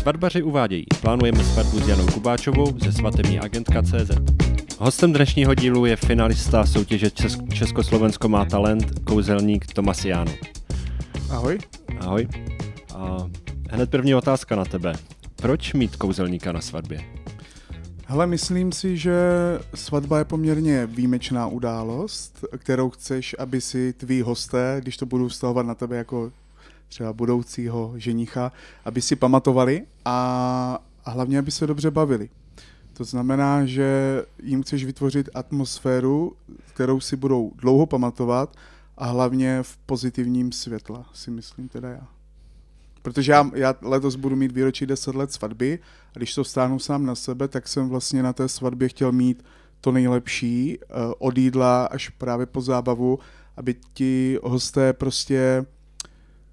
Svatbaři uvádějí, plánujeme svatbu s Janou Kubáčovou ze svatební agentka CZ. Hostem dnešního dílu je finalista soutěže Česk- Československo má talent, kouzelník Tomas Jánu. Ahoj. Ahoj. A hned první otázka na tebe. Proč mít kouzelníka na svatbě? Hele, myslím si, že svatba je poměrně výjimečná událost, kterou chceš, aby si tví hosté, když to budou vztahovat na tebe jako třeba budoucího ženicha, aby si pamatovali a, a hlavně, aby se dobře bavili. To znamená, že jim chceš vytvořit atmosféru, kterou si budou dlouho pamatovat a hlavně v pozitivním světle, si myslím teda já. Protože já, já letos budu mít výročí 10 let svatby a když to stáhnu sám na sebe, tak jsem vlastně na té svatbě chtěl mít to nejlepší eh, od jídla až právě po zábavu, aby ti hosté prostě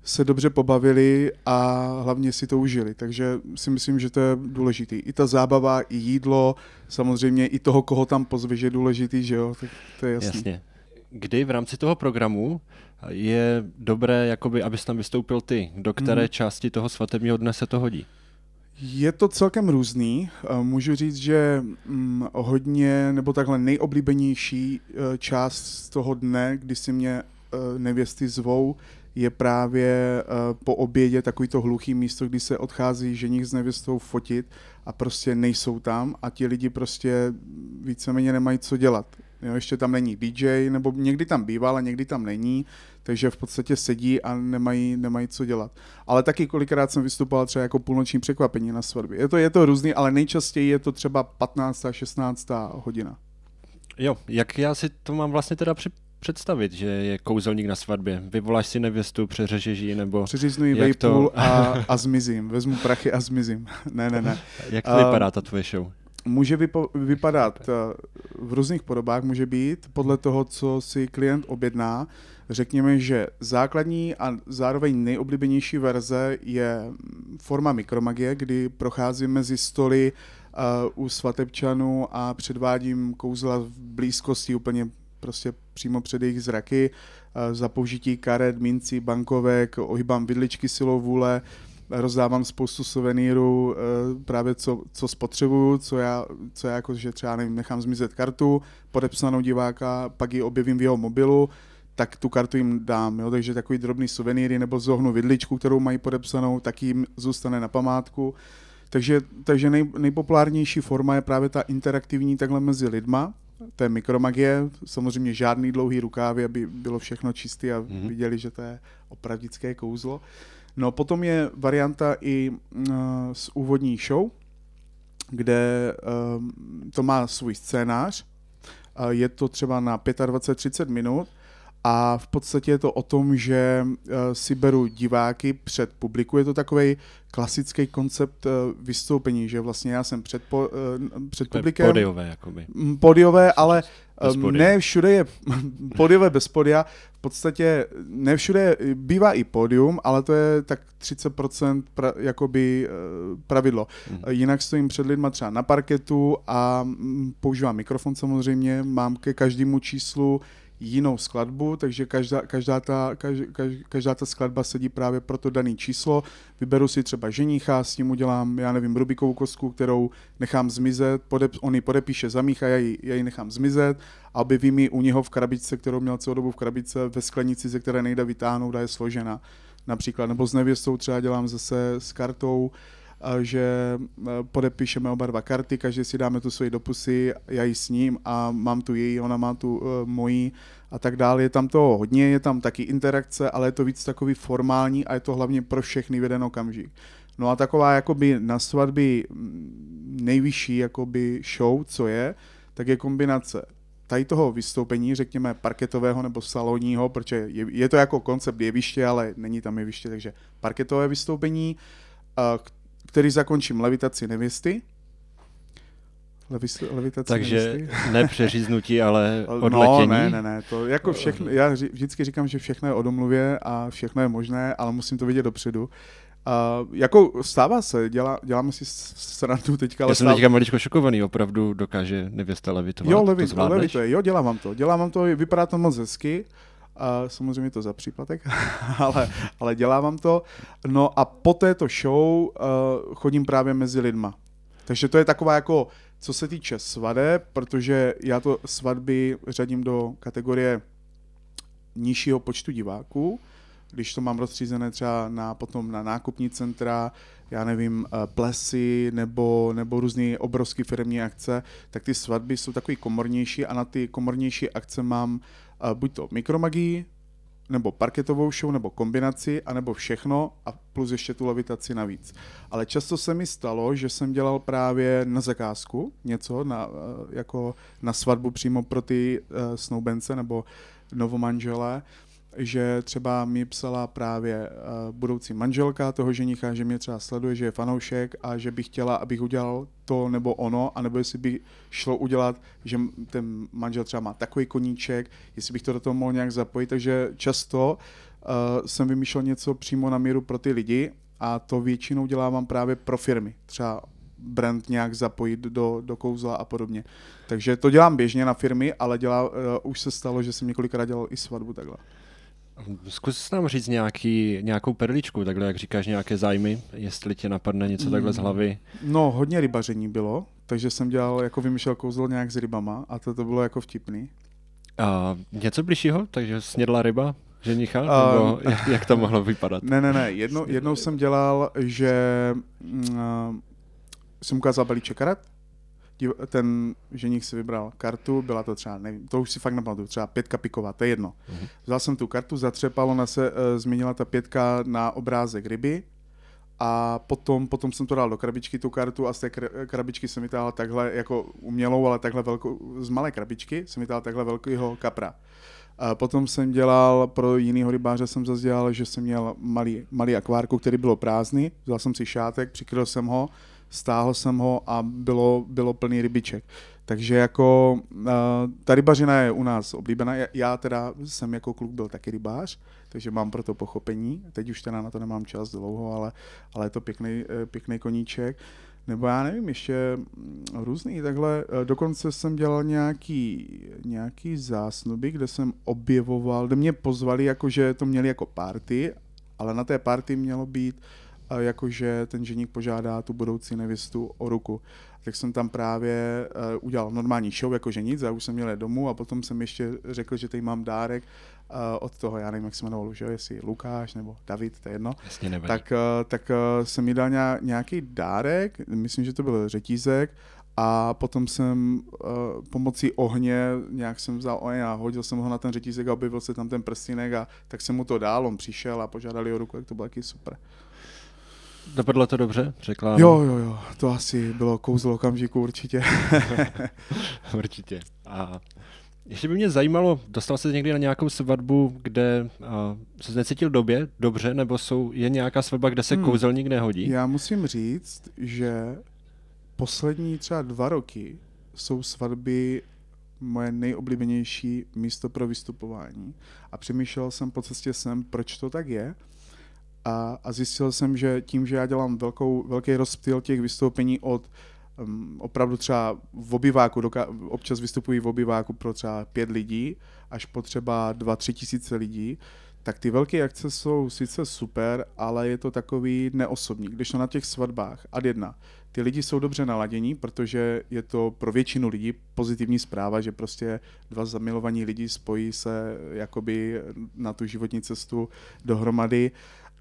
se dobře pobavili a hlavně si to užili. Takže si myslím, že to je důležitý. I ta zábava, i jídlo, samozřejmě i toho, koho tam pozve, že je důležitý, že jo, tak to je jasný. Jasně. Kdy v rámci toho programu je dobré, jakoby, abys tam vystoupil ty? Do které Mhm. části toho svatebního dne se to hodí? Je to celkem různý. Eh, Můžu říct, že mm, hodně, nebo takhle nejoblíbenější eh, část toho dne, kdy si mě eh, nevěsty zvou, je právě eh, po obědě takový to hluchý místo, kdy se odchází ženich s nevěstou fotit a prostě nejsou tam a ti lidi prostě víceméně nemají co dělat. Jo, ještě tam není DJ, nebo někdy tam bývá, ale někdy tam není, takže v podstatě sedí a nemají, nemají co dělat. Ale taky kolikrát jsem vystupoval třeba jako půlnoční překvapení na svatbě. Je to, je to různý, ale nejčastěji je to třeba 15. 16. hodina. Jo, jak já si to mám vlastně teda při- představit, že je kouzelník na svatbě? Vyvoláš si nevěstu, přeřežeš ji, nebo Jak vejpůl to- a, a zmizím. Vezmu prachy a zmizím. ne, ne, ne. jak to A- vypadá ta tvoje show? Může vypo- vypadat eh, v různých podobách, může být podle toho, co si klient objedná. Řekněme, že základní a zároveň nejoblíbenější verze je forma mikromagie, kdy procházím mezi stoly uh, u svatebčanů a předvádím kouzla v blízkosti úplně prostě přímo před jejich zraky uh, za použití karet, mincí, bankovek, ohýbám vidličky silou vůle, rozdávám spoustu suvenýrů, eh, právě co, co spotřebuju, co já, co já jako, že třeba nevím, nechám zmizet kartu, podepsanou diváka, pak ji objevím v jeho mobilu, tak tu kartu jim dám, jo? takže takový drobný suvenýry nebo zohnu vidličku, kterou mají podepsanou, tak jim zůstane na památku. Takže, takže nej, nejpopulárnější forma je právě ta interaktivní takhle mezi lidma, to je mikromagie, samozřejmě žádný dlouhý rukávy, aby bylo všechno čisté a Mhm. viděli, že to je opravdické kouzlo. No potom je varianta i uh, s úvodní show, kde um, to má svůj scénář. Uh, je to třeba na 25-30 minut a v podstatě je to o tom, že uh, si beru diváky před publiku. Je to takový klasický koncept uh, vystoupení, že vlastně já jsem před, po, uh, před publikem. Podiové, jakoby. Mm, Podiové, ale ne všude je podiové bez podia. V podstatě ne všude bývá i pódium, ale to je tak 30% pra, jakoby eh, pravidlo. Mhm. Jinak stojím před lidma třeba na parketu a mm, používám mikrofon samozřejmě, mám ke každému číslu jinou skladbu, takže každá, každá, ta, každá, každá ta skladba sedí právě pro to dané číslo. Vyberu si třeba ženicha, s ním udělám, já nevím, Rubikovou kostku, kterou nechám zmizet, podep, on ji podepíše za mých a já ji, já ji nechám zmizet a objevím ji u něho v krabičce, kterou měl celou dobu v krabičce, ve sklenici, ze které nejde vytáhnout a je složena. Například, nebo s nevěstou třeba dělám zase s kartou, a že eh, podepíšeme oba dva karty, každý si dáme tu svoji do pusy, já ji s ním a mám tu její, ona má tu uh, moji a tak dále. Je tam toho hodně, je tam taky interakce, ale je to víc takový formální a je to hlavně pro všechny v jeden okamžik. No a taková jakoby na svatby mm, nejvyšší jakoby show, co je, tak je kombinace tady toho vystoupení, řekněme parketového nebo salonního, protože je, je to jako koncept jeviště, ale není tam jeviště, takže parketové vystoupení, k- který zakončím levitaci nevěsty. Levis, levitaci Takže nevěsty. ne přeříznutí, ale No, odletění. ne, ne, ne, to jako všechno, já vždycky říkám, že všechno je o domluvě a všechno je možné, ale musím to vidět dopředu. Uh, jako stává se, dělá, děláme si srandu teďka, ale Já jsem stává, teďka maličko šokovaný, opravdu dokáže nevěsta levitovat. Jo, To levit, zvládneš? levituje, jo, dělám vám to, dělám vám to, vypadá to moc hezky A samozřejmě to za příplatek, ale, ale dělávám to. No a po této show uh, chodím právě mezi lidma. Takže to je taková jako, co se týče svadeb, protože já to svatby řadím do kategorie nižšího počtu diváků, když to mám rozstřízené třeba na, potom na nákupní centra, já nevím, eh, plesy nebo, nebo různé obrovské firmní akce, tak ty svatby jsou takový komornější a na ty komornější akce mám uh, buď to mikromagii, nebo parketovou show, nebo kombinaci, anebo všechno a plus ještě tu levitaci navíc. Ale často se mi stalo, že jsem dělal právě na zakázku něco, na, eh, jako na svatbu přímo pro ty uh, snoubence nebo novomanželé že třeba mi psala právě uh, budoucí manželka toho ženicha, že mě třeba sleduje, že je fanoušek a že by chtěla, abych udělal to nebo ono, anebo jestli by šlo udělat, že ten manžel třeba má takový koníček, jestli bych to do toho mohl nějak zapojit, takže často uh, jsem vymýšlel něco přímo na míru pro ty lidi a to většinou dělávám právě pro firmy, třeba brand nějak zapojit do, do kouzla a podobně. Takže to dělám běžně na firmy, ale dělá, uh, už se stalo, že jsem několikrát dělal i svatbu takhle. Zkus nám říct nějaký, nějakou perličku, takhle jak říkáš, nějaké zájmy, jestli tě napadne něco takhle z hlavy. No, hodně rybaření bylo, takže jsem dělal, jako vymýšlel kouzlo nějak s rybama a to, to bylo jako vtipný. A něco bližšího, takže snědla ryba? ženicha? Uh, nebo jak, jak to mohlo vypadat? Ne, ne, ne. Jedno, jednou jsem dělal, že uh, jsem ukázal balíček karet ten ženich si vybral kartu, byla to třeba, nevím, to už si fakt nepamatuju, třeba pětka piková, to je jedno. Uh-huh. Vzal jsem tu kartu, zatřepal, ona se uh, změnila ta pětka na obrázek ryby a potom, potom jsem to dal do krabičky tu kartu a z té krabičky jsem vytáhl takhle, jako umělou, ale takhle velkou, z malé krabičky jsem vytáhl takhle velkého kapra. A potom jsem dělal, pro jinýho rybáře jsem zase dělal, že jsem měl malý, malý akvárku, který bylo prázdný, vzal jsem si šátek, přikryl jsem ho, stáhl jsem ho a bylo, bylo plný rybiček. Takže jako uh, ta rybařina je u nás oblíbená. Já teda jsem jako kluk byl taky rybář, takže mám pro to pochopení. Teď už teda na to nemám čas dlouho, ale, ale je to pěkný, eh, pěkný koníček. Nebo já nevím, ještě mm, různý takhle. Eh, dokonce jsem dělal nějaký, nějaký zásnuby, kde jsem objevoval, kde mě pozvali, jako že to měli jako party, ale na té party mělo být uh, jakože ten ženík požádá tu budoucí nevěstu o ruku. Tak jsem tam právě uh, udělal normální show jako ženic, já už jsem měl domů a potom jsem ještě řekl, že tady mám dárek uh, od toho, já nevím, jak se jmenoval, že jestli Lukáš nebo David, to je jedno. Jasně tak, uh, tak jsem mi dal nějaký dárek, myslím, že to byl řetízek a potom jsem uh, pomocí ohně, nějak jsem vzal oheň a hodil jsem ho na ten řetízek a objevil se tam ten prstínek a tak jsem mu to dal, on přišel a požádali o ruku, jak to bylo taky super. Dopadlo to dobře, řekla. Jo, jo, jo, to asi bylo kouzlo okamžiku určitě. určitě. A ještě by mě zajímalo, dostal se někdy na nějakou svatbu, kde se necítil době, dobře, nebo jsou, je nějaká svatba, kde se hmm. kouzelník nehodí? Já musím říct, že poslední třeba dva roky jsou svatby moje nejoblíbenější místo pro vystupování. A přemýšlel jsem po cestě sem, proč to tak je. A, a zjistil jsem, že tím, že já dělám velkou, velký rozptyl těch vystoupení od um, opravdu třeba v obyváku, doka- občas vystupují v obyváku pro třeba pět lidí, až po třeba dva, tři tisíce lidí, tak ty velké akce jsou sice super, ale je to takový neosobní. Když to na těch svatbách, ad jedna, ty lidi jsou dobře naladění, protože je to pro většinu lidí pozitivní zpráva, že prostě dva zamilovaní lidi spojí se jakoby na tu životní cestu dohromady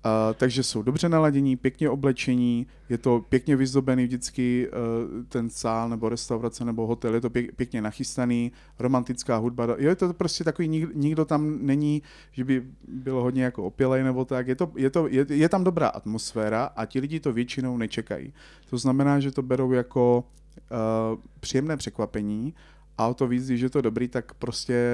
Uh, takže jsou dobře naladění, pěkně oblečení, je to pěkně vyzdobený vždycky uh, ten sál nebo restaurace nebo hotel, je to pěk, pěkně nachystaný, romantická hudba, jo, je to prostě takový, nik, nikdo tam není, že by bylo hodně jako opělej nebo tak, je, to, je, to, je, je tam dobrá atmosféra a ti lidi to většinou nečekají. To znamená, že to berou jako uh, příjemné překvapení a o to víc, když je to dobrý, tak prostě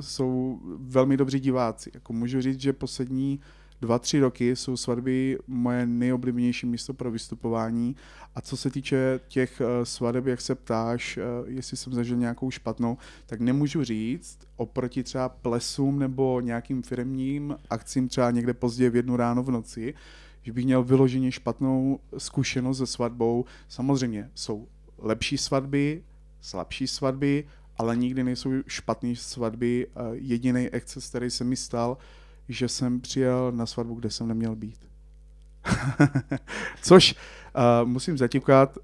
jsou velmi dobří diváci. Jako můžu říct, že poslední dva, tři roky jsou svatby moje nejoblíbenější místo pro vystupování. A co se týče těch eh, svadeb, jak se ptáš, eh, jestli jsem zažil nějakou špatnou, tak nemůžu říct, oproti třeba plesům nebo nějakým firmním akcím třeba někde později v jednu ráno v noci, že bych měl vyloženě špatnou zkušenost se svatbou. Samozřejmě jsou lepší svatby, slabší svatby, ale nikdy nejsou špatné svatby. Jediný exces, který se mi stal, že jsem přijel na svatbu, kde jsem neměl být. Což uh, musím zatíkat,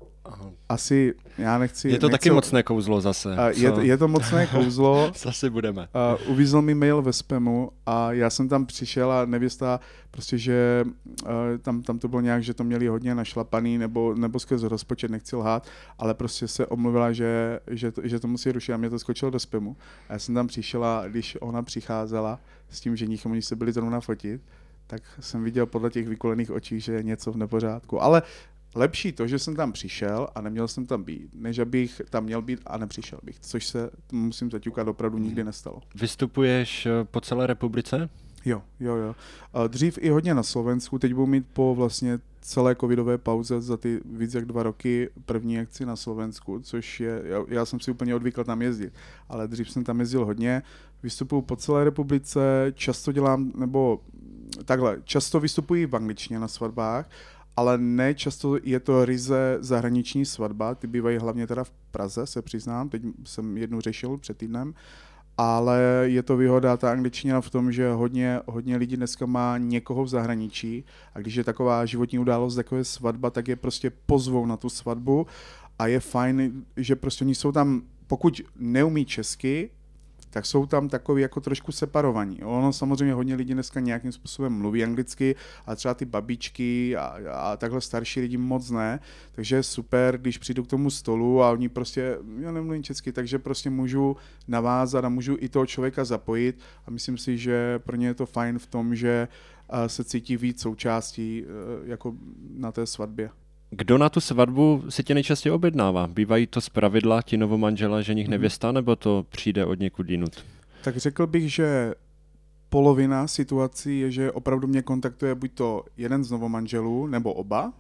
asi, já nechci... Je to nechci, taky mocné kouzlo zase. Uh, je, je to mocné kouzlo. zase budeme. Uh, uvízl mi mail ve spamu a já jsem tam přišel a nevěsta, prostě, že uh, tam, tam to bylo nějak, že to měli hodně našlapaný, nebo, nebo skrz rozpočet, nechci lhát, ale prostě se omluvila, že, že, to, že to musí rušit a mě to skočilo do spamu. A já jsem tam přišel a když ona přicházela s tím ženichem, oni se byli zrovna fotit, tak jsem viděl podle těch vykolených očí, že je něco v nepořádku. Ale lepší to, že jsem tam přišel a neměl jsem tam být, než abych tam měl být a nepřišel bych, což se, musím zaťukat, opravdu nikdy nestalo. Vystupuješ eh, po celé republice? Jo, jo, jo. Dřív i hodně na Slovensku, teď budu mít po vlastně celé covidové pauze za ty víc jak dva roky první akci na Slovensku, což je, já, já jsem si úplně odvykl tam jezdit, ale dřív jsem tam jezdil hodně, vystupuju po celé republice, často dělám, nebo takhle, často vystupuji v angličtině na svatbách, ale ne často je to ryze zahraniční svatba, ty bývají hlavně teda v Praze, se přiznám, teď jsem jednu řešil před týdnem, ale je to výhoda ta angličtina v tom, že hodně, hodně lidí dneska má někoho v zahraničí a když je taková životní událost, jako je svatba, tak je prostě pozvou na tu svatbu a je fajn, že prostě oni jsou tam, pokud neumí česky, tak jsou tam takový jako trošku separovaní. Ono samozřejmě hodně lidí dneska nějakým způsobem mluví anglicky, a třeba ty babičky a, a takhle starší lidi moc ne, takže je super, když přijdu k tomu stolu a oni prostě, já nemluvím česky, takže prostě můžu navázat a můžu i toho člověka zapojit a myslím si, že pro ně je to fajn v tom, že se cítí víc součástí e, jako na té svatbě. Kdo na tu svatbu si tě nejčastěji objednává? Bývají to z pravidla ti novomanžela, ženich mm. nevěsta, nebo to přijde od někud jinut? Tak řekl bych, že polovina situací je, že opravdu mě kontaktuje buď to jeden z novomanželů, nebo oba,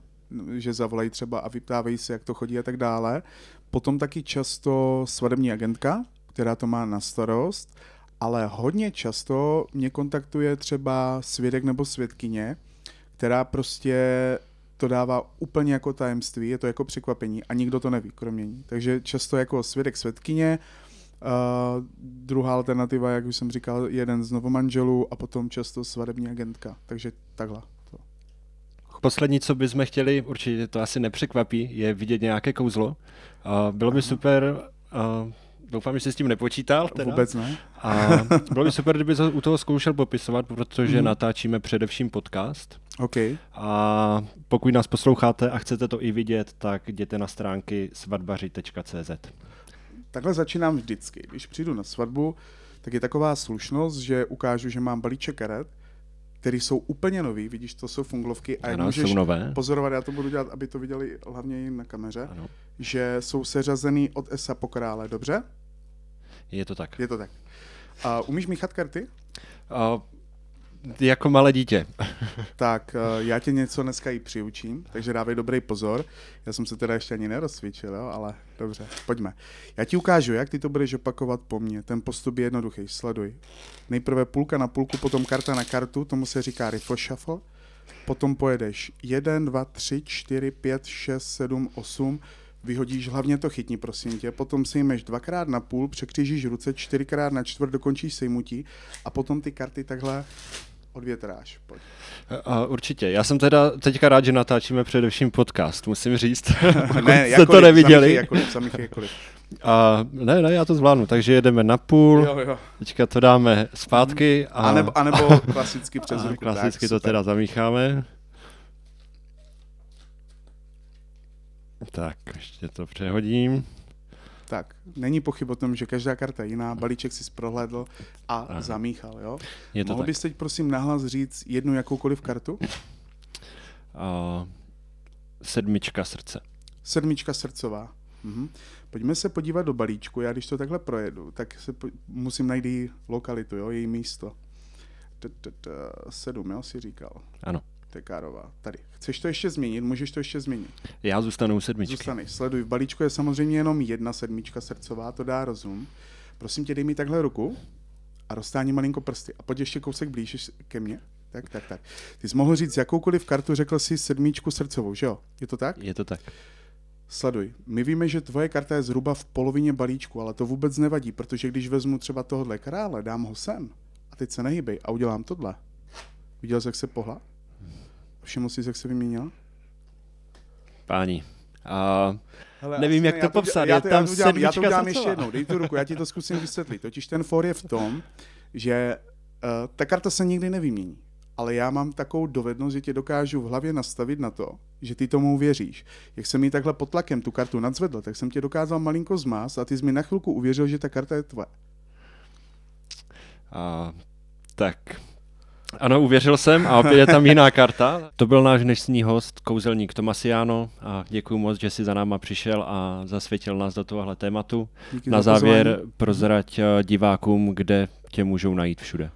že zavolají třeba a vyptávají se, jak to chodí a tak dále. Potom taky často svadební agentka, která to má na starost, ale hodně často mě kontaktuje třeba svědek nebo svědkyně, která prostě to dává úplně jako tajemství, je to jako překvapení a nikdo to neví, kromě ní. Takže často jako svědek svědkyně, uh, druhá alternativa, jak už jsem říkal, jeden z novomanželů a potom často svadební agentka. Takže takhle. To. Poslední, co bychom chtěli, určitě to asi nepřekvapí, je vidět nějaké kouzlo. Uh, bylo by Aha. super uh, doufám, že jsi s tím nepočítal. Teda. Vůbec ne. A bylo by super, kdyby u toho zkoušel popisovat, protože mm. natáčíme především podcast. Okay. A pokud nás posloucháte a chcete to i vidět, tak jděte na stránky svatbaři.cz. Takhle začínám vždycky. Když přijdu na svatbu, tak je taková slušnost, že ukážu, že mám balíček karet, které jsou úplně nový, vidíš, to jsou funglovky a ano, můžeš jsou nové. pozorovat, já to budu dělat, aby to viděli hlavně i na kameře, ano. že jsou seřazený od ESA po krále, dobře? Je to tak. Je to tak. A umíš míchat karty? Uh, jako malé dítě. tak uh, já tě něco dneska i přiučím, takže dávej dobrý pozor. Já jsem se teda ještě ani nerozcvičil, jo, ale dobře, pojďme. Já ti ukážu, jak ty to budeš opakovat po mně. Ten postup je jednoduchý, sleduj. Nejprve půlka na půlku, potom karta na kartu, tomu se říká riffle shuffle. Potom pojedeš 1, 2, 3, 4, 5, 6, 7, 8, vyhodíš, hlavně to chytni, prosím tě, potom sejmeš dvakrát na půl, překřížíš ruce, čtyřikrát na čtvrt, dokončíš sejmutí a potom ty karty takhle odvětráš. Pojď. A, určitě. Já jsem teda teďka rád, že natáčíme především podcast, musím říct. ne, jste to neviděli. Jakoliv, samých jakoliv. A, ne, ne, já to zvládnu, takže jedeme na půl, jo, jo. teďka to dáme zpátky. A, a, nebo, a nebo klasicky přes ruku. Klasicky tak, to super. teda zamícháme. Tak, ještě to přehodím. Tak, není pochyb o tom, že každá karta je jiná, balíček si prohlédl a Aha. zamíchal, jo? Je to Mohl tak. bys teď prosím nahlas říct jednu jakoukoliv kartu? Uh, sedmička srdce. Sedmička srdcová. Mhm. Pojďme se podívat do balíčku. Já když to takhle projedu, tak se po- musím najít její lokalitu, jo, její místo. Sedm, jo, si říkal. Ano. Tekárová. Tady. Chceš to ještě změnit? Můžeš to ještě změnit. Já zůstanu u sedmičky. Zůstane. Sleduj. V balíčku je samozřejmě jenom jedna sedmička srdcová, to dá rozum. Prosím tě, dej mi takhle ruku a roztáni malinko prsty. A pojď ještě kousek blíž ke mně. Tak, tak, tak. Ty jsi mohl říct jakoukoliv kartu, řekl si sedmičku srdcovou, že jo? Je to tak? Je to tak. sleduj, my víme, že tvoje karta je zhruba v polovině balíčku, ale to vůbec nevadí, protože když vezmu třeba tohohle krále, dám ho sem a teď se nehybej a udělám tohle. Viděl jsi, jak se pohla? Všiml jsi, jak se vyměnila? Páni, a Hele, Nevím, jak ne, to já popsat, Já to, tam já udělám, já to udělám ještě jednou, dej tu ruku, já ti to zkusím vysvětlit. Totiž ten for je v tom, že uh, ta karta se nikdy nevymění. Ale já mám takovou dovednost, že tě dokážu v hlavě nastavit na to, že ty tomu věříš. Jak jsem mi takhle pod tlakem tu kartu nadzvedl, tak jsem tě dokázal malinko zmást a ty jsi mi na chvilku uvěřil, že ta karta je tvoje. A, tak, ano, uvěřil jsem a opět je tam jiná karta. To byl náš dnešní host, kouzelník Tomasiano a děkuji moc, že jsi za náma přišel a zasvětil nás do tohohle tématu. Díky Na za závěr pozvání. prozrať eh, divákům, kde tě můžou najít všude.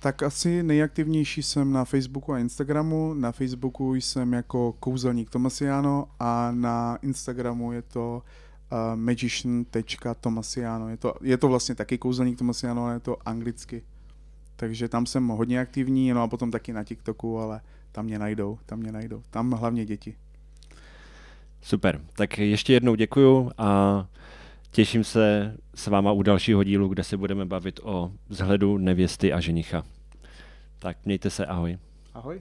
Tak asi nejaktivnější jsem na Facebooku a Instagramu. Na Facebooku jsem jako kouzelník Tomasiano a na Instagramu je to uh, magician.tomasiano. Je to, je to vlastně taky kouzelník Tomasiano, ale je to anglicky. Takže tam jsem hodně aktivní, no a potom taky na TikToku, ale tam mě najdou, tam mě najdou. Tam hlavně děti. Super, tak ještě jednou děkuju a těším se s váma u dalšího dílu, kde se budeme bavit o vzhledu nevěsty a ženicha. Tak mějte se, ahoj. Ahoj.